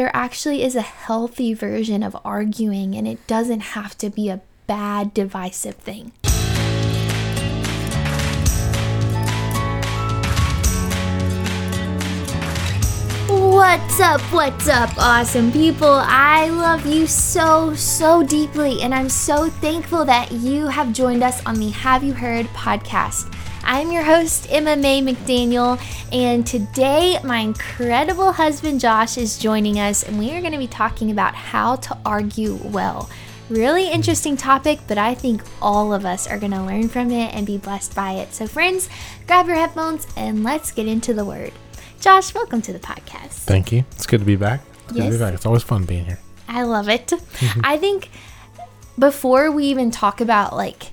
there actually is a healthy version of arguing and it doesn't have to be a bad, divisive thing. What's up? What's up, awesome people? I love you so, so deeply, and I'm so thankful that you have joined us on the Have You Heard podcast. I'm your host, Emma Mae McDaniel, and today my incredible husband Josh is joining us, and we are going to be talking about how to argue well. Really interesting topic, but I think all of us are going to learn from it and be blessed by it. So, friends, grab your headphones and let's get into the word. Josh, welcome to the podcast. Thank you. It's good to be back. It's good to Yes. be back. It's always fun being here. I love it. Mm-hmm. I think before we even talk about like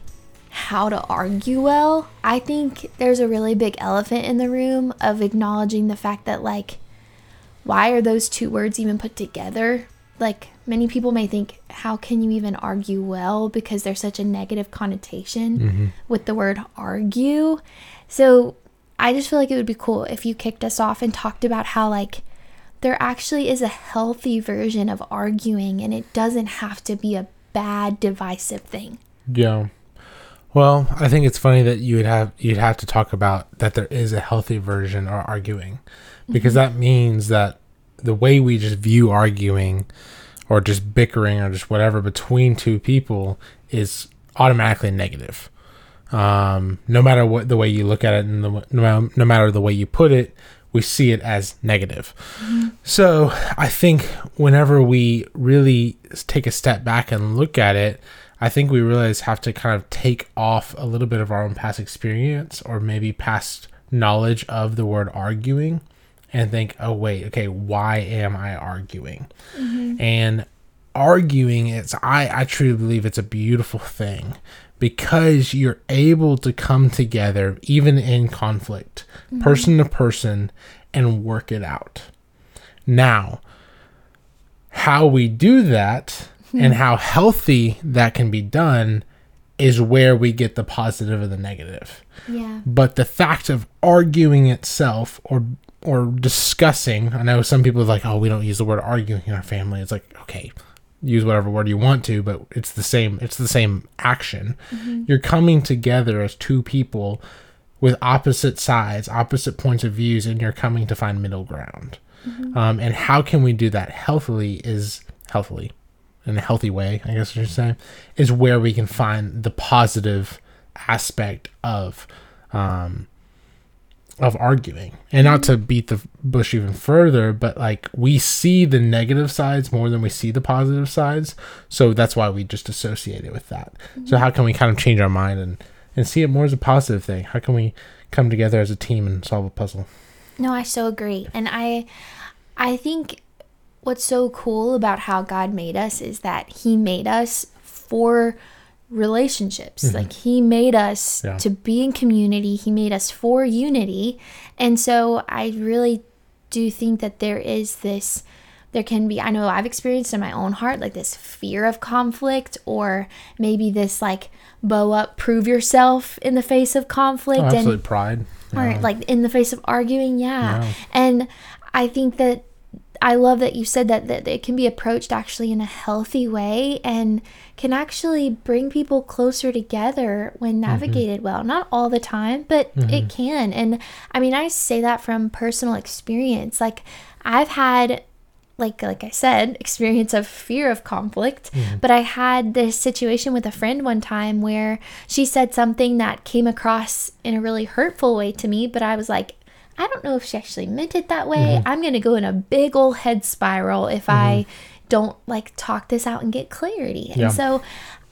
how to argue well, I think there's a really big elephant in the room of acknowledging the fact that like why are those two words even put together? Like many people may think how can you even argue well because there's such a negative connotation mm-hmm. with the word argue. So I just feel like it would be cool if you kicked us off and talked about how like there actually is a healthy version of arguing and it doesn't have to be a bad divisive thing. Yeah. Well, I think it's funny that you would have you'd have to talk about that there is a healthy version or arguing, because that means that the way we just view arguing, or just bickering or just whatever between two people is automatically negative. Um, no matter what the way you look at it, and the, no, no matter the way you put it, we see it as negative. So I think whenever we really take a step back and look at it, I think we realize have to kind of take off a little bit of our own past experience or maybe past knowledge of the word arguing and think, oh wait, okay, why am I arguing? Mm-hmm. And arguing it's I, I truly believe it's a beautiful thing because you're able to come together even in conflict, mm-hmm. person to person, and work it out. Now, how we do that Hmm. and how healthy that can be done is where we get the positive and the negative. Yeah. But the fact of arguing itself or or discussing, I know some people are like, oh, we don't use the word arguing in our family. It's like, okay, use whatever word you want to, but it's the same it's the same action. Mm-hmm. You're coming together as two people with opposite sides, opposite points of views, and you're coming to find middle ground. Mm-hmm. Um, and how can we do that healthily is healthily in a healthy way, I guess I should say, is where we can find the positive aspect of um, of arguing. And not to beat the bush even further, but like we see the negative sides more than we see the positive sides. So that's why we just associate it with that. So how can we kind of change our mind and and see it more as a positive thing? How can we come together as a team and solve a puzzle? No, I so agree. And I I think what's so cool about how God made us is that he made us for relationships. Mm-hmm. Like he made us Yeah. to be in community. He made us for unity. And so I really do think that there is this there can be I know I've experienced in my own heart like this fear of conflict or maybe this like bow up prove yourself in the face of conflict Oh, and pride. or like in the face of arguing yeah. Yeah. and i think that i love that you said that, that it can be approached actually in a healthy way and can actually bring people closer together when mm-hmm. navigated well. Not all the time but mm-hmm. it can. And i mean i say that from personal experience. Like i've had like like I said, experience of fear of conflict. Mm-hmm. But I had this situation with a friend one time where she said something that came across in a really hurtful way to me, but I was like, I don't know if she actually meant it that way. Mm-hmm. I'm going to go in a big old head spiral if I mm-hmm. don't like talk this out and get clarity. Yeah. And so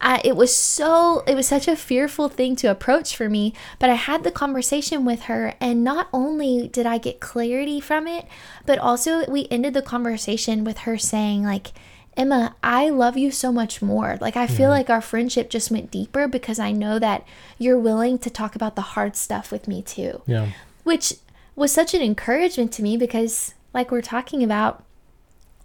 I, it was so it was such a fearful thing to approach for me but i had the conversation with her and not only did i get clarity from it but also we ended the conversation with her saying like emma i love you so much more like i feel mm-hmm. like our friendship just went deeper because i know that you're willing to talk about the hard stuff with me too Yeah. which was such an encouragement to me because like we're talking about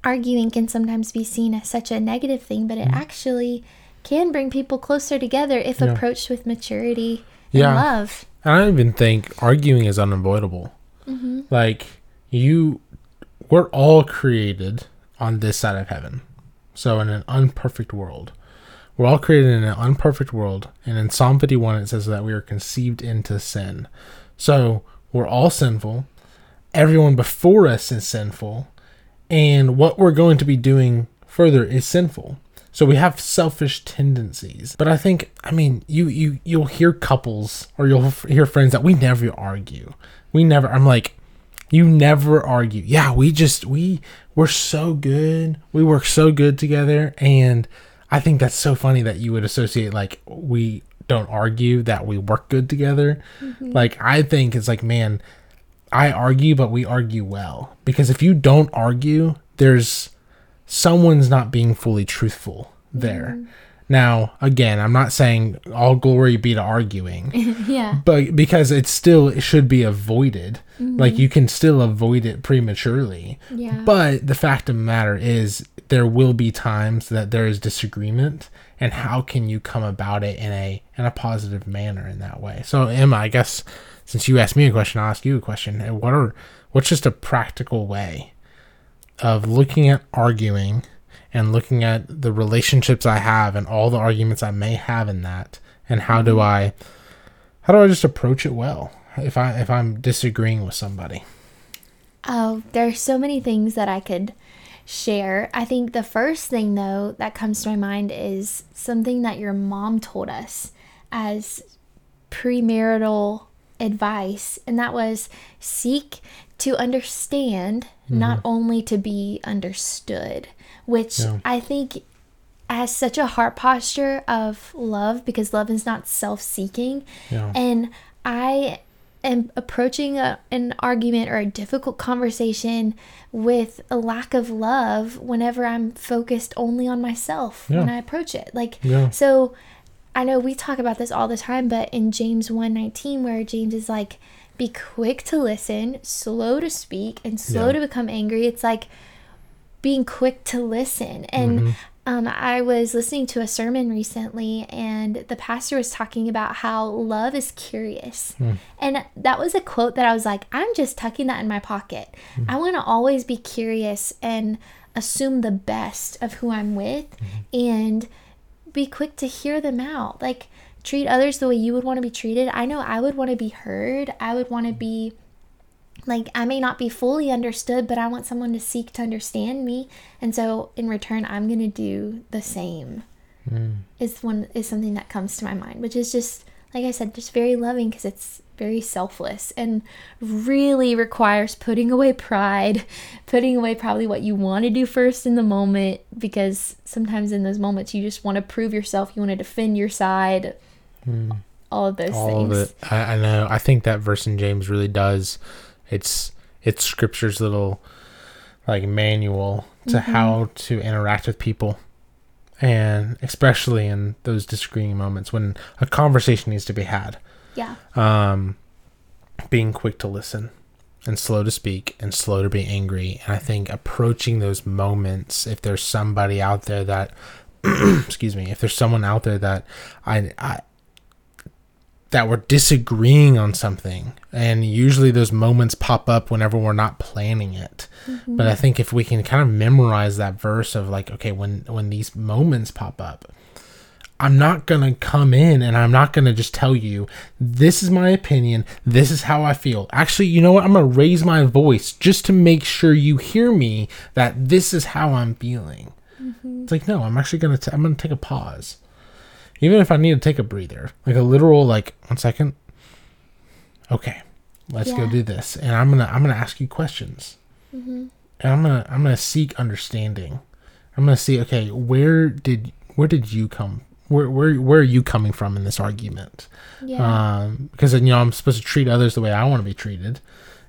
arguing can sometimes be seen as such a negative thing but it actually can bring people closer together if. Yeah. approached with maturity and Yeah. love I don't even think arguing is unavoidable. Mm-hmm. Like you, we're all created on this side of heaven. So in an unperfect world. We're all created in an unperfect world, and in Psalm 51 it says that we are conceived into sin. So we're all sinful. Everyone before us is sinful, and what we're going to be doing further is sinful. So we have selfish tendencies. But I think, I mean, you you you'll hear couples or you'll hear friends that we never argue. We never. I'm like, you never argue. Yeah, we just we we're so good. We work so good together, and I think that's so funny that you would associate like we don't argue that we work good together. Mm-hmm. Like I think it's like, man, I argue, but we argue well because if you don't argue, there's someone's not being fully truthful there. Mm. Now, again, I'm not saying all glory be to arguing. yeah. But because it still it should be avoided. Mm-hmm. Like you can still avoid it prematurely. Yeah. But the fact of the matter is there will be times that there is disagreement and how can you come about it in a in a positive manner in that way. So Emma, I guess since you asked me a question, I'll ask you a question. What are what's just a practical way of looking at arguing and looking at the relationships I have and all the arguments I may have in that and how do I how do I just approach it well if I if I'm disagreeing with somebody? Oh, there's so many things that I could share. I think the first thing though that comes to my mind is something that your mom told us as premarital advice and that was seek to understand, mm-hmm. not only to be understood, which yeah. I think has such a heart posture of love because love is not self seeking. Yeah. And I am approaching a, an argument or a difficult conversation with a lack of love whenever I'm focused only on myself yeah. when I approach it. Like, so I know we talk about this all the time, but in James 1:19 where James is like be quick to listen, slow to speak, and slow yeah. to become angry. It's like being quick to listen. And mm-hmm. Um, I was listening to a sermon recently, and the pastor was talking about how love is curious. Mm. And that was a quote that I was like, I'm just tucking that in my pocket. Mm. I want to always be curious and assume the best of who I'm with mm-hmm. and be quick to hear them out. Like, treat others the way you would want to be treated. I know I would want to be heard. I would want to be like I may not be fully understood, but I want someone to seek to understand me. And so in return, I'm going to do the same. Mm. Is one is something that comes to my mind, which is just like I said, just very loving because it's very selfless and really requires putting away pride, putting away probably what you want to do first in the moment because sometimes in those moments you just want to prove yourself, you want to defend your side. Mm. All of those all things. Of. I, I know. I think that verse in James really does. It's it's scripture's little like manual to mm-hmm. how to interact with people and especially in those disagreeing moments when a conversation needs to be had. Yeah. Um being quick to listen and slow to speak and slow to be angry. And I think approaching those moments if there's somebody out there that excuse me, if there's someone out there that I I that we're disagreeing on something. And usually those moments pop up whenever we're not planning it. Mm-hmm. but i think if we can kind of memorize that verse of like okay when when these moments pop up i'm not going to come in and i'm not going to just tell you this is my opinion this is how i feel. Actually you know what? I'm going to raise my voice just to make sure you hear me that this is how i'm feeling. Mm-hmm. it's like no i'm actually going to i'm going to take a pause even if I need to take a breather, like a literal like one second. Okay, let's yeah. go do this, and I'm gonna I'm gonna ask you questions, mm-hmm. and I'm gonna I'm gonna seek understanding. I'm gonna see okay where did where did you come where where where are you coming from in this argument? Yeah. Um, because you know I'm supposed to treat others the way I want to be treated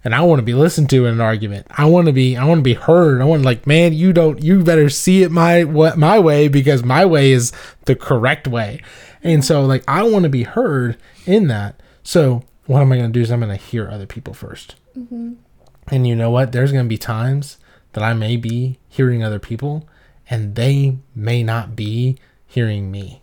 and I want to be listened to in an argument. I want to be I want to be heard. I want to like, man, you don't you better see it my what my way because my way is the correct way. And so like I want to be heard in that. So what am I going to do is I'm going to hear other people 1st mm-hmm. And you know what? There's going to be times that I may be hearing other people and they may not be hearing me.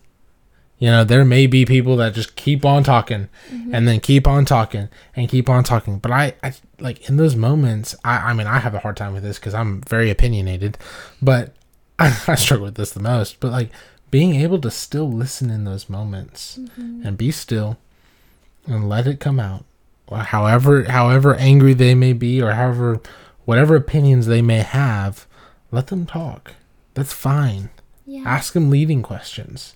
You know, there may be people that just keep on talking mm-hmm. and then keep on talking and keep on talking. But I, I like in those moments, I, I mean, I have a hard time with this because I'm very opinionated, but I, I struggle with this the most. But like being able to still listen in those moments mm-hmm. and be still and let it come out, however, however angry they may be, or however, whatever opinions they may have, let them talk. That's fine. Yeah. Ask them leading questions.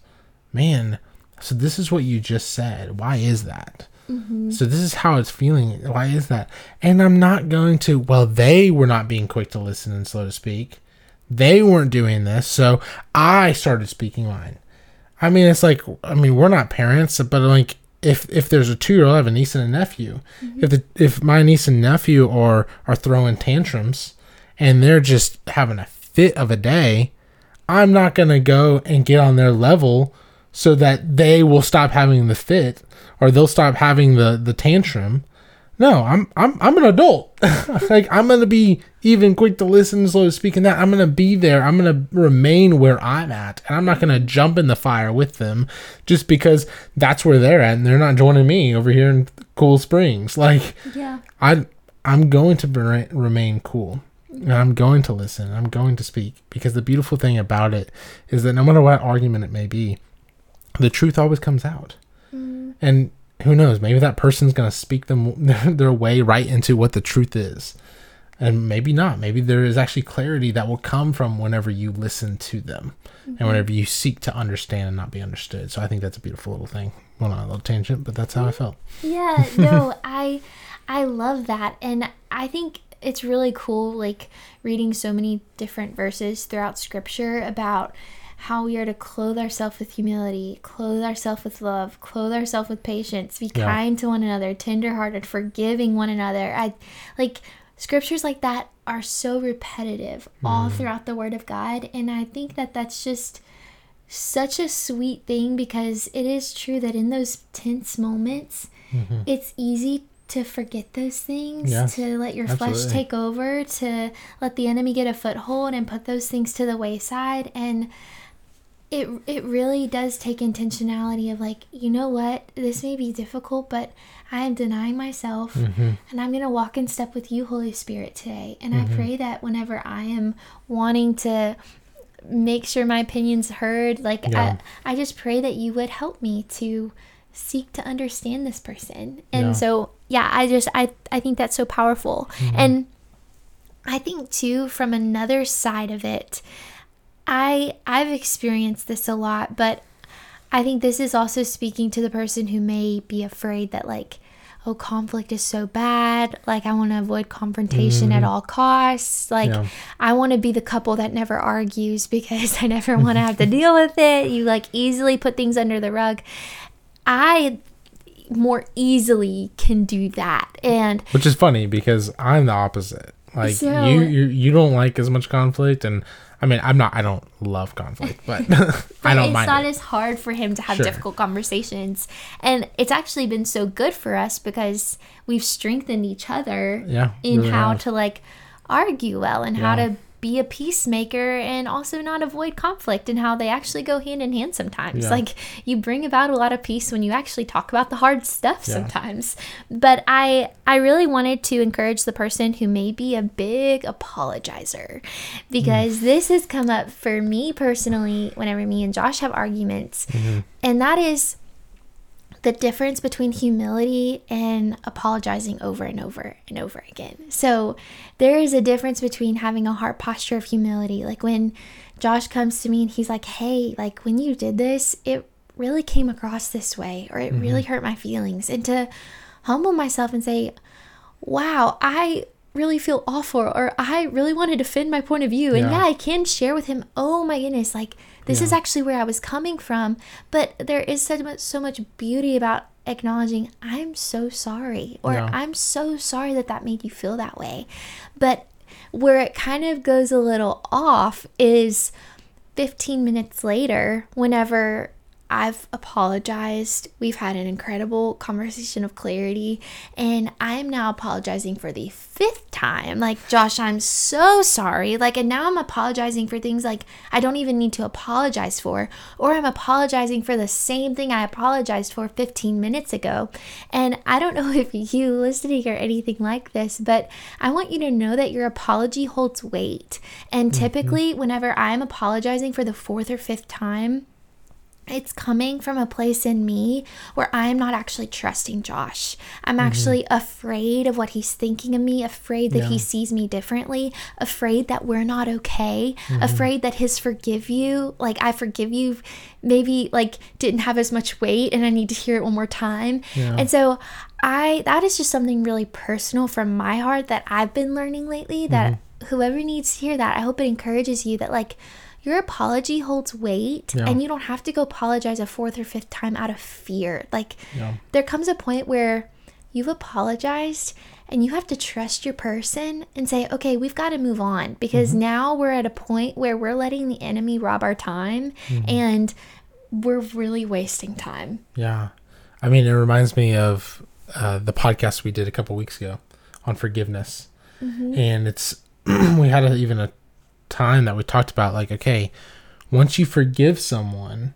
Man, so this is what you just said. Why is that? Mm-hmm. So this is how it's feeling. Why is that? And I'm not going to, well, they were not being quick to listen and slow to speak. They weren't doing this. So I started speaking mine. I mean, it's like, I mean, we're not parents, but like, if if there's a two year old, I have a niece and a nephew. Mm-hmm. If the if my niece and nephew are are throwing tantrums, and they're just having a fit of a day, I'm not gonna go and get on their level so that they will stop having the fit or they'll stop having the the tantrum. No, I'm I'm I'm an adult. like I'm gonna be even quick to listen, slow to speak, and that I'm gonna be there. I'm gonna remain where I'm at, and I'm not gonna jump in the fire with them just because that's where they're at, and they're not joining me over here in Cool Springs. Like Yeah. I I'm going to re- remain cool. And I'm going to listen. and I'm going to speak because the beautiful thing about it is that no matter what argument it may be, the truth always comes out. Mm. And who knows? Maybe that person's going to speak them their way right into what the truth is. And maybe not. Maybe there is actually clarity that will come from whenever you listen to them and mm-hmm. whenever you seek to understand and not be understood. So I think that's a beautiful little thing. Well, not a little tangent, but that's how I mm. felt. Yeah, no, I I love that and I think it's really cool like reading so many different verses throughout scripture about how we are to clothe ourselves with humility, clothe ourselves with love, clothe ourselves with patience, be Yeah. kind to one another, tenderhearted, forgiving one another. I like scriptures like that are so repetitive all mm-hmm. throughout the word of God and I think that that's just such a sweet thing because it is true that in those tense moments, mm-hmm. it's easy to forget those things, Yes, to let your flesh take over, to let the enemy get a foothold and put those things to the wayside. And it it really does take intentionality of like, you know what, this may be difficult, but I am denying myself Mm-hmm. and I'm gonna walk in step with you, Holy Spirit, today. And Mm-hmm. I pray that whenever I am wanting to make sure my opinion's heard, like Yeah. I, I just pray that you would help me to seek to understand this person. And Yeah. so yeah, I just I I think that's so powerful. Mm-hmm. And I think too from another side of it, I I've experienced this a lot, but I think this is also speaking to the person who may be afraid that like oh conflict is so bad, like I want to avoid confrontation at mm-hmm. all costs. Like Yeah. I want to be the couple that never argues because I never want to have to deal with it. You like easily put things under the rug. I more easily can do that. And Which is funny because I'm the opposite. Like So- you, you, you don't like as much conflict, and I mean, I'm not. I don't love conflict, but I don't it's mind not it. as hard for him to have Sure. difficult conversations. And it's actually been so good for us because we've strengthened each other Yeah, in really how have. to like argue well and how to be a peacemaker and also not avoid conflict and how they actually go hand in hand sometimes. Yeah. Like you bring about a lot of peace when you actually talk about the hard stuff Yeah. sometimes. But I I really wanted to encourage the person who may be a big apologizer because Mm. this has come up for me personally whenever me and Josh have arguments. Mm-hmm. And that is the difference between humility and apologizing over and over and over again. So there is a difference between having a heart posture of humility. Like when Josh comes to me and he's like, hey, like when you did this, it really came across this way or it really mm-hmm. hurt my feelings. And to humble myself and say, wow, I really feel awful or I really want to defend my point of view. And Yeah. yeah, I can share with him, oh my goodness, like this is actually where I was coming from. But there is so much, so much beauty about acknowledging, I'm so sorry, or Yeah. I'm so sorry that that made you feel that way. But where it kind of goes a little off is 15 minutes later, whenever I've apologized. We've had an incredible conversation of clarity, and I am now apologizing for the fifth time. Like, Josh, I'm so sorry. Like, and now I'm apologizing for things like I don't even need to apologize for, or I'm apologizing for the same thing I apologized for 15 minutes ago. And I don't know if you listening or anything like this, but I want you to know that your apology holds weight. And typically, mm-hmm. whenever I'm apologizing for the fourth or fifth time, it's coming from a place in me where I'm not actually trusting Josh. I'm mm-hmm. actually afraid of what he's thinking of me, afraid that yeah. he sees me differently, afraid that we're not okay, mm-hmm. afraid that his forgive you, like I forgive you, maybe like didn't have as much weight and I need to hear it one more time. Yeah. And so I that is just something really personal from my heart that I've been learning lately that mm-hmm. whoever needs to hear that, I hope it encourages you that like your apology holds weight yeah. and you don't have to go apologize a fourth or fifth time out of fear. Like yeah. there comes a point where you've apologized and you have to trust your person and say, okay, we've got to move on because mm-hmm. now we're at a point where we're letting the enemy rob our time mm-hmm. and we're really wasting time. Yeah. I mean, it reminds me of uh, the podcast we did a couple weeks ago on forgiveness. Mm-hmm. And it's, we had a, even a time that we talked about like okay once you forgive someone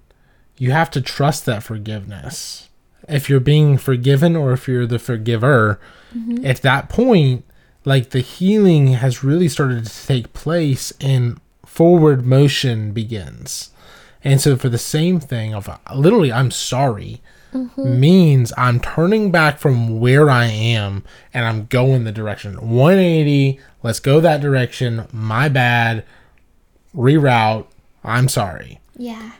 you have to trust that forgiveness if you're being forgiven or if you're the forgiver mm-hmm. at that point like the healing has really started to take place and forward motion begins and so for the same thing of literally i'm sorry mm-hmm. means i'm turning back from where i am and i'm going the direction 180 let's go that direction. My bad. Reroute. I'm sorry. Yeah.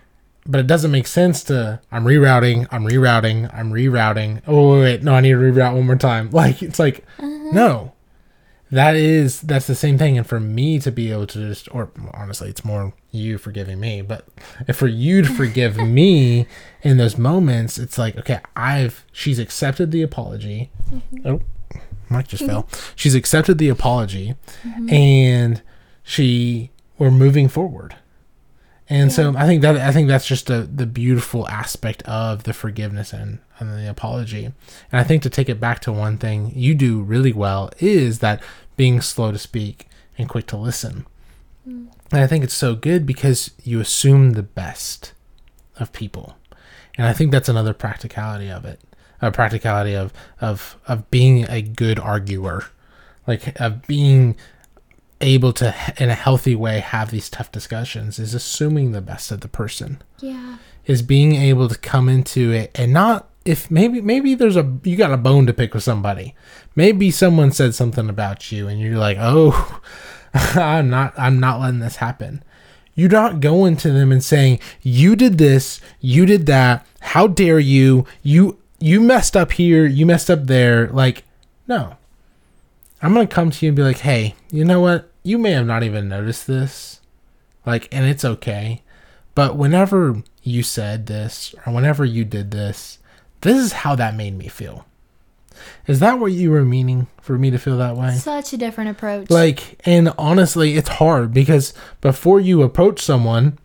But it doesn't make sense to I'm rerouting, I'm rerouting, I'm rerouting. Oh wait, wait no, I need to reroute one more time. Like it's like uh-huh. no. That is that's the same thing. And for me to be able to just or honestly it's more you forgiving me, but if for you to forgive me in those moments, it's like, okay, I've she's accepted the apology. Mm-hmm. Oh, mic just fell. She's accepted the apology, mm-hmm. and she we're moving forward. And yeah. so I think that I think that's just a, the beautiful aspect of the forgiveness and, and the apology. And I think to take it back to one thing you do really well is that being slow to speak and quick to listen. Mm. And I think it's so good because you assume the best of people. And I think that's another practicality of it a practicality of of of being a good arguer, like of being able to in a healthy way have these tough discussions is assuming the best of the person. Yeah. Is being able to come into it and not if maybe maybe there's a you got a bone to pick with somebody. Maybe someone said something about you and you're like, "Oh, I'm not I'm not letting this happen." You're not going to them and saying, "You did this, you did that. How dare you? You you messed up here, you messed up there. Like, no. I'm going to come to you and be like, hey, you know what? You may have not even noticed this. Like, and it's okay. But whenever you said this or whenever you did this, this is how that made me feel. Is that what you were meaning for me to feel that way? Such a different approach. Like, and honestly, it's hard because before you approach someone,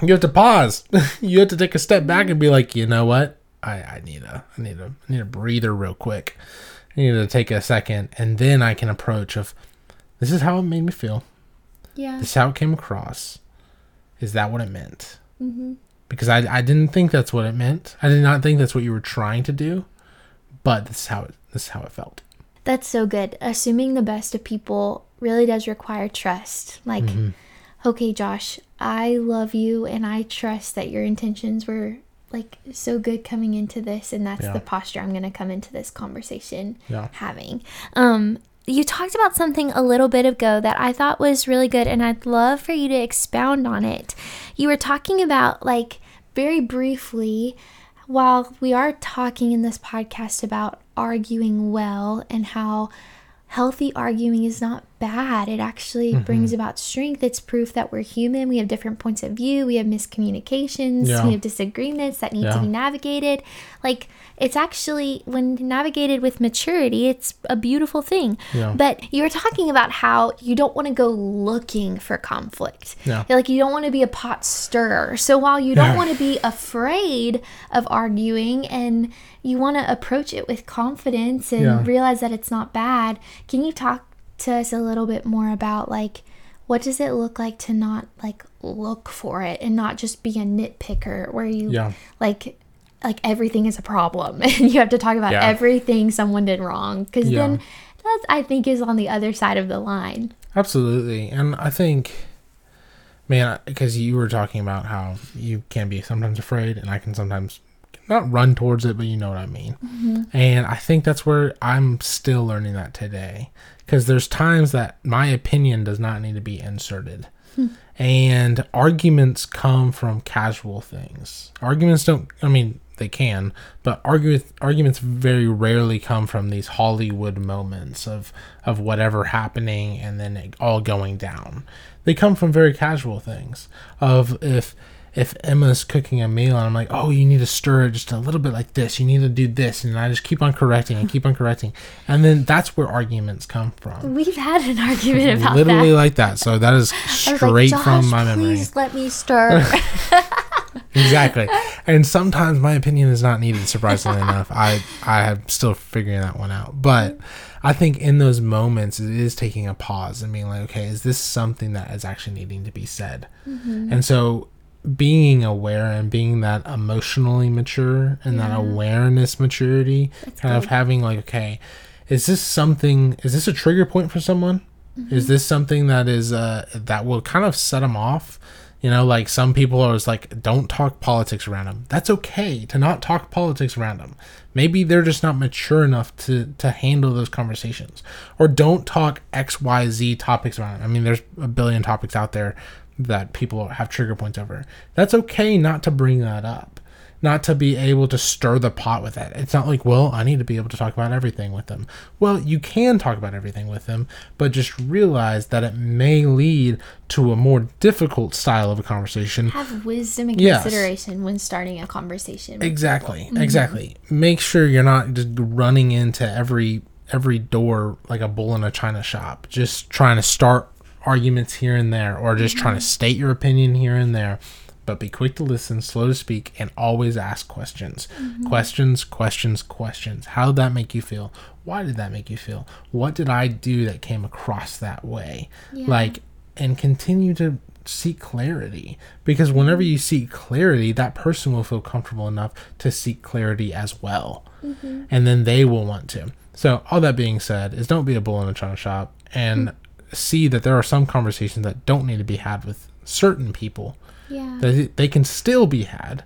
you have to pause. you have to take a step back and be like, you know what? I, I need a I need a I need a breather real quick. I need to take a second and then I can approach of this is how it made me feel. Yeah. This is how it came across. Is that what it meant? Mm-hmm. Because I, I didn't think that's what it meant. I did not think that's what you were trying to do, but this is how it this is how it felt. That's so good. Assuming the best of people really does require trust. Like, mm-hmm. okay, Josh, I love you and I trust that your intentions were like so good coming into this and that's yeah. the posture i'm going to come into this conversation yeah. having um you talked about something a little bit ago that i thought was really good and i'd love for you to expound on it you were talking about like very briefly while we are talking in this podcast about arguing well and how healthy arguing is not bad. It actually mm-hmm. brings about strength. It's proof that we're human. We have different points of view. We have miscommunications. Yeah. We have disagreements that need to be navigated. Like it's actually when navigated with maturity, it's a beautiful thing. Yeah. But you were talking about how you don't want to go looking for conflict. Yeah. Like you don't want to be a pot stirrer. So while you don't want to be afraid of arguing and you want to approach it with confidence and Yeah. realize that it's not bad, can you talk to us a little bit more about like what does it look like to not like look for it and not just be a nitpicker where you Yeah. like like everything is a problem and you have to talk about Yeah. everything someone did wrong because Yeah. then that I think is on the other side of the line. Absolutely. And I think, man, because you were talking about how you can be sometimes afraid, and I can sometimes not run towards it, but you know what I mean. Mm-hmm. And I think that's where I'm still learning that today. Because there's times that my opinion does not need to be inserted. Hmm. And arguments come from casual things. Arguments don't, I mean, they can, but argue, arguments very rarely come from these Hollywood moments of, of whatever happening and then it all going down. They come from very casual things of if if Emma's cooking a meal and I'm like, oh, you need to stir it just a little bit like this. You need to do this, and I just keep on correcting and keep on correcting, and then that's where arguments come from. We've had an argument about Literally that. like that. So that is was like, straight from my memory. Please let me stir. exactly and sometimes my opinion is not needed surprisingly enough i i am still figuring that one out but i think in those moments it is taking a pause and being like okay is this something that is actually needing to be said mm-hmm. and so being aware and being that emotionally mature and that awareness maturity kind of having like okay is this something is this a trigger point for someone? Is this something that is uh that will kind of set them off? You know like some people are just like don't talk politics around them that's okay to not talk politics around them maybe they're just not mature enough to to handle those conversations. Or don't talk xyz topics around them i mean there's a billion topics out there that people have trigger points over that's okay not to bring that up not to be able to stir the pot with it. It's not like, well, I need to be able to talk about everything with them. Well, you can talk about everything with them, but just realize that it may lead to a more difficult style of a conversation. Have wisdom and Yes. consideration when starting a conversation. Exactly. Mm-hmm. Exactly. Make sure you're not just running into every every door like a bull in a china shop, just trying to start arguments here and there or just trying to Mm-hmm. state your opinion here and there. But be quick to listen, slow to speak, and always ask questions. Mm-hmm. Questions, questions, questions. How did that make you feel? Why did that make you feel? What did I do that came across that way? Yeah. Like, and continue to seek clarity because whenever you seek clarity, that person will feel comfortable enough to seek clarity as well. And then they will want to. So, all that being said, is don't be a bull in a china shop and see that there are some conversations that don't need to be had with certain people Yeah. that they can still be had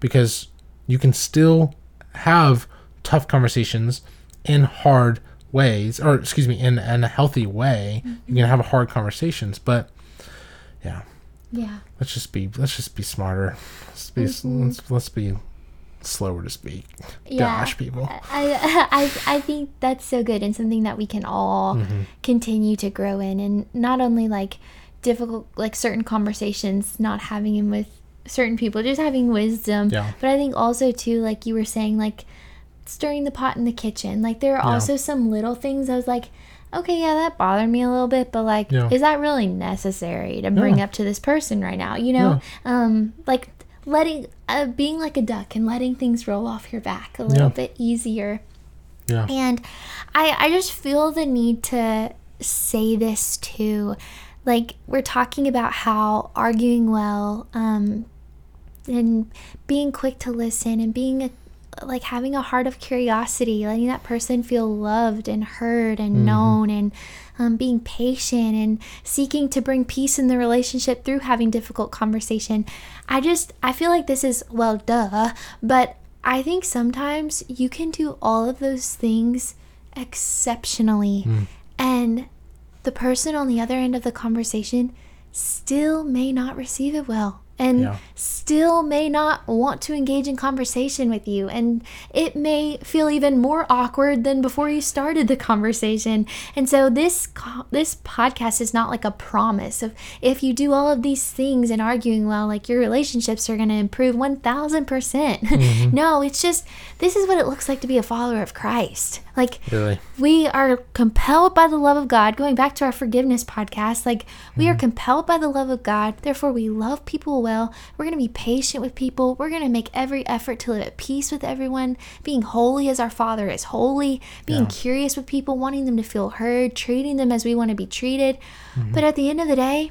because you can still have tough conversations in hard ways or excuse me in, in a healthy way. You can mm-hmm. have hard conversations but yeah. Yeah. let's just be let's just be smarter. Let's be mm-hmm. let's, let's be slower to speak Yeah. gosh people I, I I think that's so good and something that we can all Mm-hmm. continue to grow in and not only like difficult like certain conversations not having them with certain people just having wisdom Yeah. but I think also too like you were saying like stirring the pot in the kitchen like there are Yeah. also some little things I was like okay yeah that bothered me a little bit but like Yeah. is that really necessary to bring Yeah. up to this person right now you know um like letting uh, being like a duck and letting things roll off your back a little Yeah. bit easier yeah and I, I just feel the need to say this too. Like, we're talking about how arguing well um, and being quick to listen and being a, like having a heart of curiosity, letting that person feel loved and heard and known, and um, being patient and seeking to bring peace in the relationship through having difficult conversation. I just, I feel like this is, well, duh, but I think sometimes you can do all of those things exceptionally. Hmm. And the person on the other end of the conversation still may not receive it well and Yeah. still may not want to engage in conversation with you and it may feel even more awkward than before you started the conversation and so this this podcast is not like a promise of if you do all of these things and arguing well like your relationships are going to improve 1000% mm-hmm. no it's just this is what it looks like to be a follower of Christ like Really. we are compelled by the love of God. Going back to our forgiveness podcast, like we are mm-hmm. compelled by the love of God. Therefore, we love people well. We're going to be patient with people. We're going to make every effort to live at peace with everyone, being holy as our Father is holy, being Yeah. curious with people, wanting them to feel heard, treating them as we want to be treated. Mm-hmm. But at the end of the day,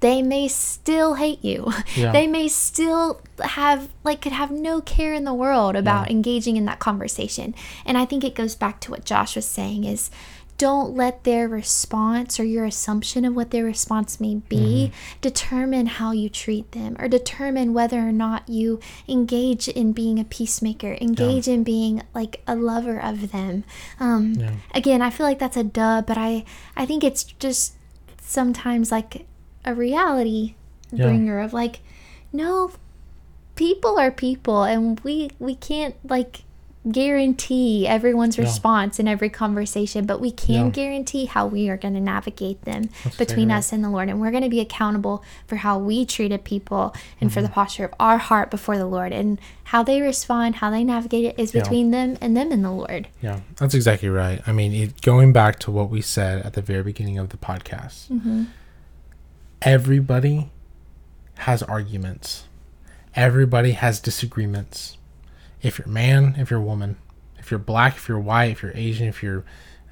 they may still hate you. Yeah. They may still have like could have no care in the world about engaging in that conversation. And I think it goes back to what Josh was saying is don't let their response or your assumption of what their response may be determine how you treat them or determine whether or not you engage in being a peacemaker, engage in being like a lover of them. Um, Yeah. Again, I feel like that's a duh, but I, I think it's just sometimes like a reality Yeah. bringer of like, no, people are people, and we we can't like guarantee everyone's Yeah. response in every conversation, but we can Yeah. guarantee how we are going to navigate them That's between us and the Lord, and we're going to be accountable for how we treated people and Mm-hmm. for the posture of our heart before the Lord, and how they respond, how they navigate it is Yeah. between them and them and the Lord. Yeah, that's exactly right. I mean, it, going back to what we said at the very beginning of the podcast, everybody has arguments, everybody has disagreements. If you're man, if you're a woman, if you're black, if you're white, if you're Asian, if you're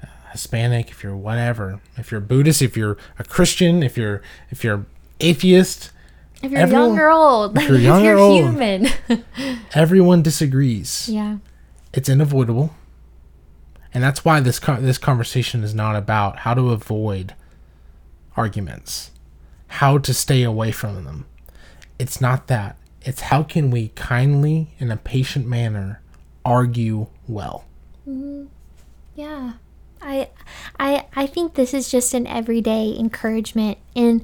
uh, Hispanic, if you're whatever, if you're Buddhist, if you're a Christian, if you're if you're atheist, If you're Everyone- young or old, like you're if young or you're old. human. everyone disagrees. yeah. it's unavoidable and that's why this co- this conversation is not about how to avoid arguments how to stay away from them it's not that it's how can we kindly in a patient manner argue well? Mm-hmm. Yeah. I I I think this is just an everyday encouragement. And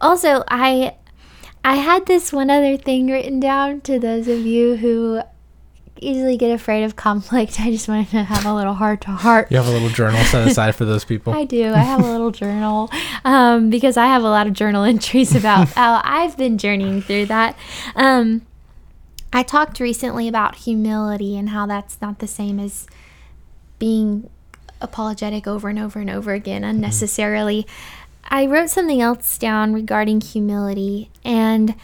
also I I had this one other thing written down to those of you who easily get afraid of conflict. I just wanted to have a little heart to heart. you have a little journal set aside for those people I do. I have a little journal um, because I have a lot of journal entries about how I've been journeying through that. Um, I talked recently about humility and how that's not the same as being apologetic over and over and over again unnecessarily. I wrote something else down regarding humility and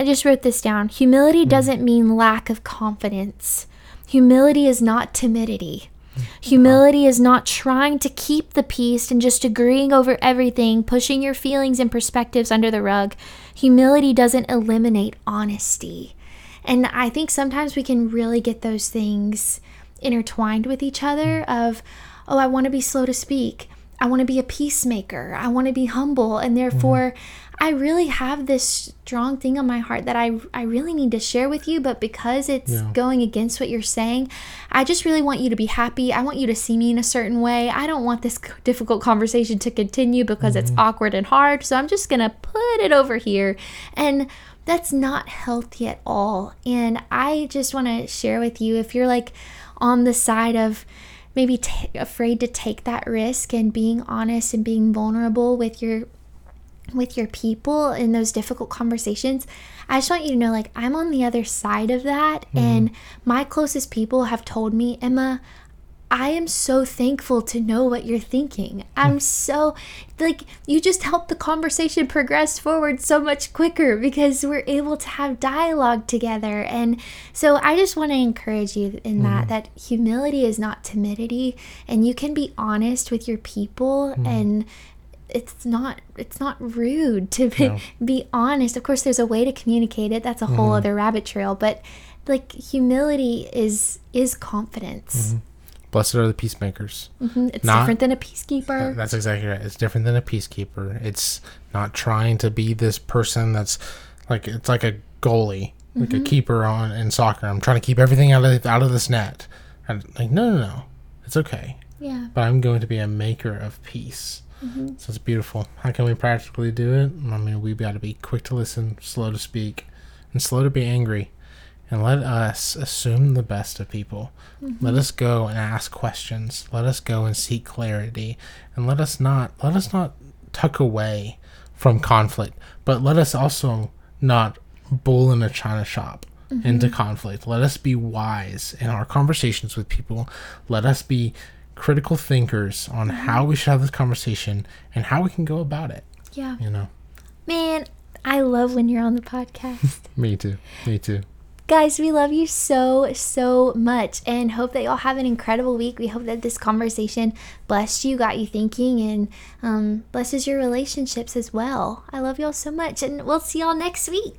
I just wrote this down. Humility hmm. doesn't mean lack of confidence. Humility is not timidity. Hmm. Humility is not trying to keep the peace and just agreeing over everything, pushing your feelings and perspectives under the rug. Humility doesn't eliminate honesty. And I think sometimes we can really get those things intertwined with each other hmm. of, oh, I want to be slow to speak. I want to be a peacemaker. I want to be humble. And therefore, I really have this strong thing on my heart that I, I really need to share with you. But because it's Yeah. going against what you're saying, I just really want you to be happy. I want you to see me in a certain way. I don't want this difficult conversation to continue because it's mm-hmm. awkward and hard. So I'm just going to put it over here. And that's not healthy at all. And I just want to share with you if you're like on the side of maybe ta afraid to take that risk and being honest and being vulnerable with your with your people in those difficult conversations i just want you to know like i'm on the other side of that mm-hmm. and my closest people have told me emma I am so thankful to know what you're thinking. I'm mm. so like you just help the conversation progress forward so much quicker because we're able to have dialogue together. And so I just want to encourage you in that mm-hmm. that humility is not timidity and you can be honest with your people mm-hmm. and it's not it's not rude to be, No. be honest. Of course there's a way to communicate it. That's a whole mm-hmm. other rabbit trail, but like humility is is confidence. Mm-hmm. blessed are the peacemakers Mhm, It's Not- different than a peacekeeper. That's exactly right. It's different than a peacekeeper. It's not trying to be this person that's like it's like a goalie, like a mm-hmm. keeper on in soccer. I'm trying to keep everything out of out of this net. And like no, no, no, it's okay. yeah. But I'm going to be a maker of peace. Mm-hmm. So it's beautiful. How can we practically do it? I mean, we've got to be quick to listen, slow to speak, and slow to be angry. And let us assume the best of people. Mm-hmm. Let us go and ask questions. Let us go and seek clarity. And let us not let us not tuck away from conflict, but let us also not bull in a china shop into conflict. Let us be wise in our conversations with people. Let us be critical thinkers on how we should have this conversation and how we can go about it. Yeah. You know, Man, I love when you're on the podcast. me too. Me too. Guys, we love you so, so much and hope that y'all have an incredible week. We hope that this conversation blessed you, got you thinking, and um, blesses your relationships as well. I love y'all so much, and we'll see y'all next week.